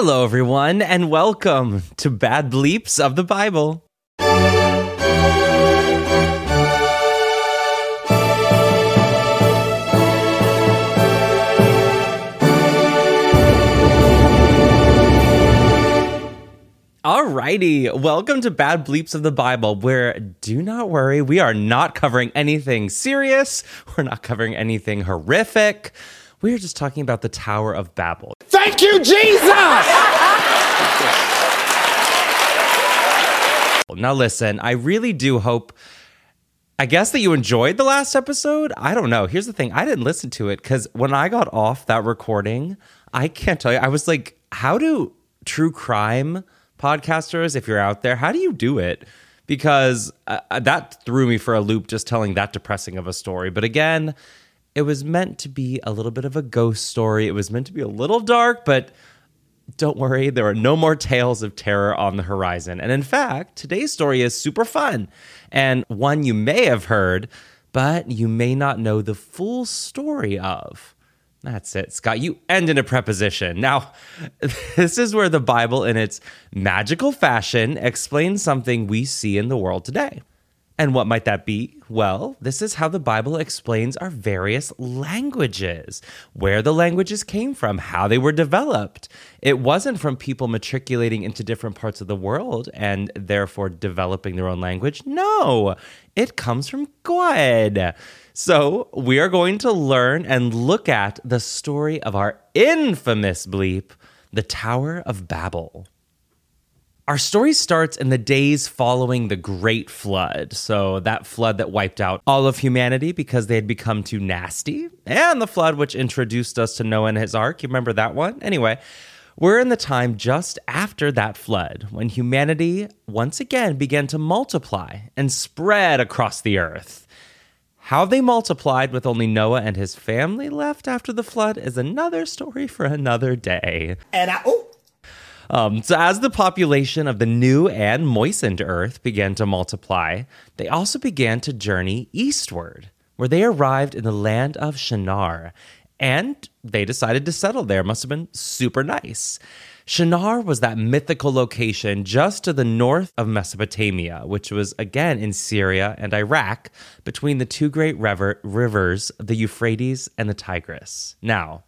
Hello, everyone, and welcome to Bad Bleeps of the Bible. Alrighty, welcome to Bad Bleeps of the Bible, where do not worry, we are not covering anything serious, we're not covering anything horrific. We are just talking about the Tower of Babel. Thank you, Jesus! Now, listen, I really do hope. I guess that you enjoyed the last episode. I don't know. Here's the thing I didn't listen to it because when I got off that recording, I can't tell you. I was like, how do true crime podcasters, if you're out there, how do you do it? Because uh, that threw me for a loop just telling that depressing of a story. But again, it was meant to be a little bit of a ghost story. It was meant to be a little dark, but don't worry, there are no more tales of terror on the horizon. And in fact, today's story is super fun and one you may have heard, but you may not know the full story of. That's it, Scott. You end in a preposition. Now, this is where the Bible, in its magical fashion, explains something we see in the world today. And what might that be? Well, this is how the Bible explains our various languages, where the languages came from, how they were developed. It wasn't from people matriculating into different parts of the world and therefore developing their own language. No, it comes from God. So, we are going to learn and look at the story of our infamous bleep, the Tower of Babel. Our story starts in the days following the Great Flood. So, that flood that wiped out all of humanity because they had become too nasty, and the flood which introduced us to Noah and his ark. You remember that one? Anyway, we're in the time just after that flood when humanity once again began to multiply and spread across the earth. How they multiplied with only Noah and his family left after the flood is another story for another day. And I, oh, um, so, as the population of the new and moistened earth began to multiply, they also began to journey eastward, where they arrived in the land of Shinar. And they decided to settle there. Must have been super nice. Shinar was that mythical location just to the north of Mesopotamia, which was again in Syria and Iraq, between the two great river, rivers, the Euphrates and the Tigris. Now,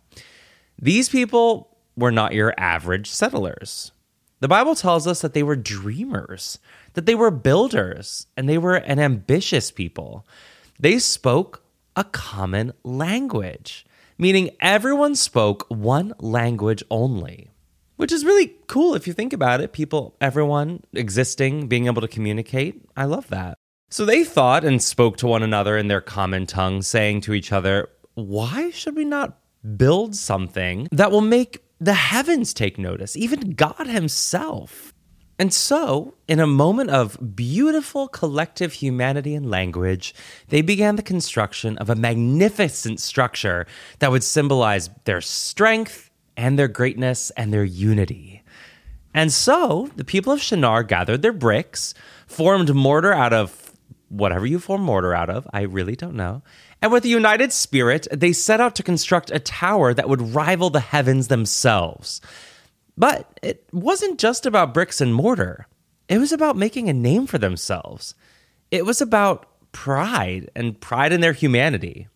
these people were not your average settlers. The Bible tells us that they were dreamers, that they were builders, and they were an ambitious people. They spoke a common language, meaning everyone spoke one language only, which is really cool if you think about it. People, everyone existing, being able to communicate. I love that. So they thought and spoke to one another in their common tongue, saying to each other, Why should we not build something that will make the heavens take notice, even God Himself. And so, in a moment of beautiful collective humanity and language, they began the construction of a magnificent structure that would symbolize their strength and their greatness and their unity. And so, the people of Shinar gathered their bricks, formed mortar out of whatever you form mortar out of, I really don't know, and with a united spirit, they set out to construct a tower that would rival the heavens themselves. But it wasn't just about bricks and mortar, it was about making a name for themselves. It was about pride and pride in their humanity.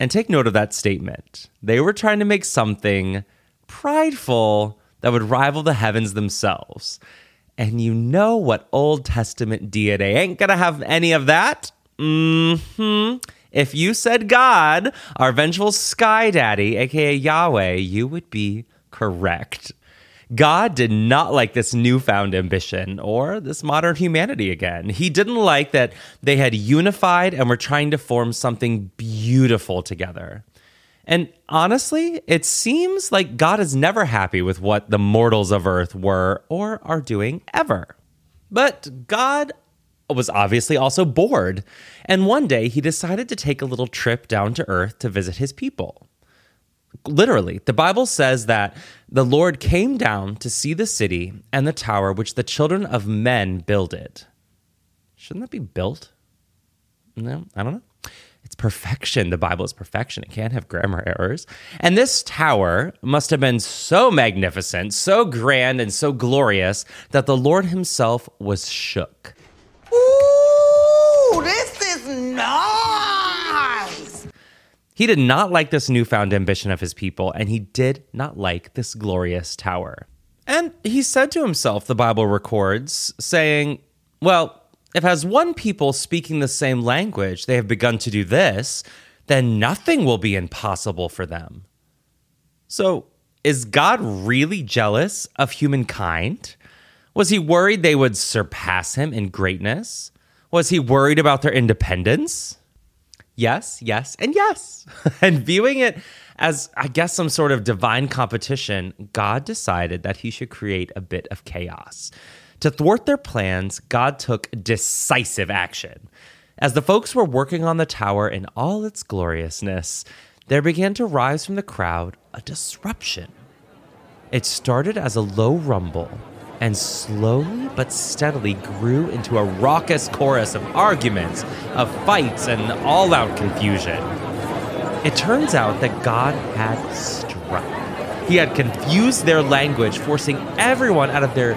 And take note of that statement. They were trying to make something prideful that would rival the heavens themselves. And you know what Old Testament deity ain't gonna have any of that? hmm. If you said God, our vengeful sky daddy, aka Yahweh, you would be correct. God did not like this newfound ambition or this modern humanity again. He didn't like that they had unified and were trying to form something beautiful together. And honestly, it seems like God is never happy with what the mortals of earth were or are doing ever. But God was obviously also bored, and one day he decided to take a little trip down to earth to visit his people. Literally, the Bible says that the Lord came down to see the city and the tower which the children of men builded. Shouldn't that be built? No, I don't know. Perfection. The Bible is perfection. It can't have grammar errors. And this tower must have been so magnificent, so grand, and so glorious that the Lord himself was shook. Ooh, this is nice. He did not like this newfound ambition of his people, and he did not like this glorious tower. And he said to himself, the Bible records, saying, Well, if as one people speaking the same language they have begun to do this, then nothing will be impossible for them. So, is God really jealous of humankind? Was he worried they would surpass him in greatness? Was he worried about their independence? Yes, yes, and yes. and viewing it as, I guess, some sort of divine competition, God decided that he should create a bit of chaos. To thwart their plans, God took decisive action. As the folks were working on the tower in all its gloriousness, there began to rise from the crowd a disruption. It started as a low rumble and slowly but steadily grew into a raucous chorus of arguments, of fights, and all out confusion. It turns out that God had struck. He had confused their language, forcing everyone out of their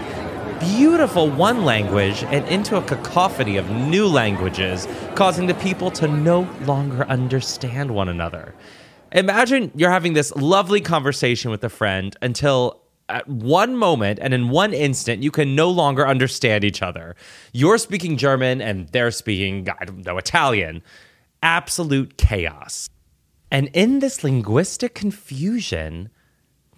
beautiful one language and into a cacophony of new languages, causing the people to no longer understand one another. Imagine you're having this lovely conversation with a friend until at one moment and in one instant, you can no longer understand each other. You're speaking German and they're speaking, I don't know, Italian. Absolute chaos. And in this linguistic confusion,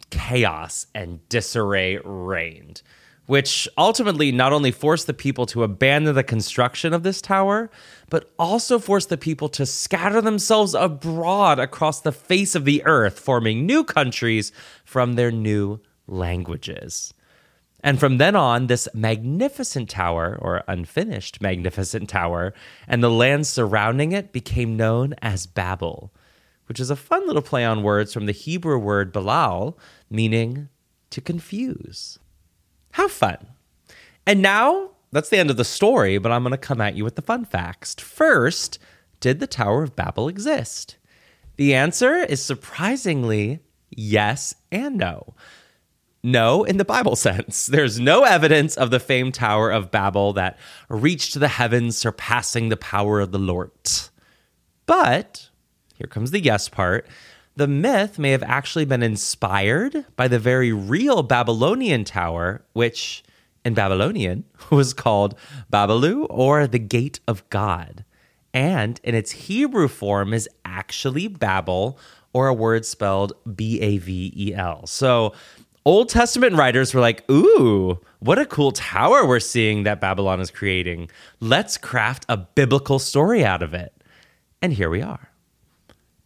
chaos and disarray reigned, which ultimately not only forced the people to abandon the construction of this tower, but also forced the people to scatter themselves abroad across the face of the earth, forming new countries from their new languages. And from then on, this magnificent tower, or unfinished magnificent tower, and the land surrounding it became known as Babel, which is a fun little play on words from the Hebrew word balal, meaning to confuse. How fun. And now, that's the end of the story, but I'm going to come at you with the fun facts. First, did the Tower of Babel exist? The answer is surprisingly yes and no. No, in the Bible sense. There's no evidence of the famed Tower of Babel that reached the heavens, surpassing the power of the Lord. But, here comes the yes part, the myth may have actually been inspired by the very real Babylonian tower, which in Babylonian was called Babalu or the Gate of God. And in its Hebrew form is actually Babel or a word spelled B A V E L. So Old Testament writers were like, ooh, what a cool tower we're seeing that Babylon is creating. Let's craft a biblical story out of it. And here we are.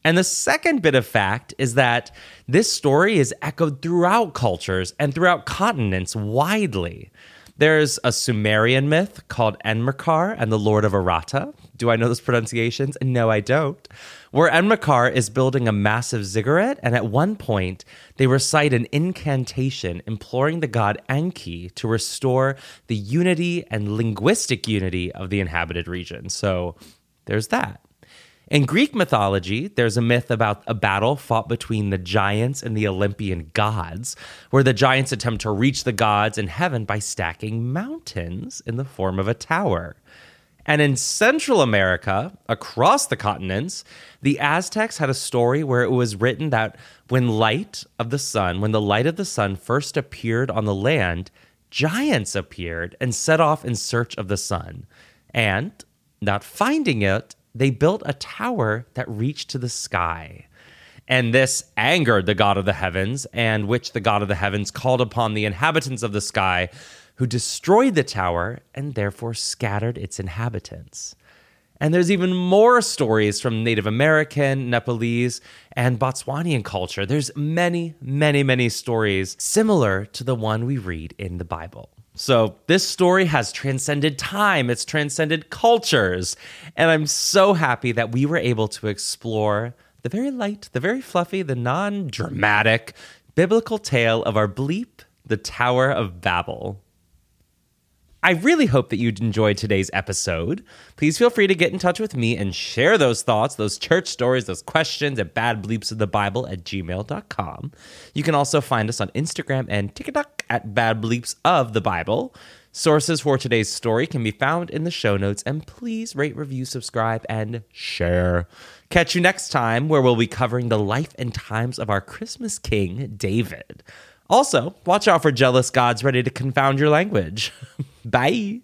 And the second bit of fact is that this story is echoed throughout cultures and throughout continents widely. There's a Sumerian myth called Enmerkar and the Lord of Aratta. Do I know those pronunciations? No, I don't. Where Enmerkar is building a massive ziggurat, and at one point, they recite an incantation imploring the god Enki to restore the unity and linguistic unity of the inhabited region. So there's that. In Greek mythology, there's a myth about a battle fought between the giants and the Olympian gods, where the giants attempt to reach the gods in heaven by stacking mountains in the form of a tower. And in Central America, across the continents, the Aztecs had a story where it was written that when light of the sun, when the light of the sun first appeared on the land, giants appeared and set off in search of the sun. And, not finding it, they built a tower that reached to the sky. And this angered the God of the heavens, and which the God of the heavens called upon the inhabitants of the sky, who destroyed the tower and therefore scattered its inhabitants. And there's even more stories from Native American, Nepalese, and Botswanian culture. There's many, many, many stories similar to the one we read in the Bible. So, this story has transcended time, it's transcended cultures. And I'm so happy that we were able to explore the very light, the very fluffy, the non dramatic biblical tale of our bleep, the Tower of Babel. I really hope that you enjoyed today's episode. Please feel free to get in touch with me and share those thoughts, those church stories, those questions at badbleeps of the Bible at gmail.com. You can also find us on Instagram and TikTok at Bad Bleeps of the Bible. Sources for today's story can be found in the show notes, and please rate, review, subscribe, and share. Catch you next time, where we'll be covering the life and times of our Christmas king, David. Also, watch out for jealous gods ready to confound your language. Bye.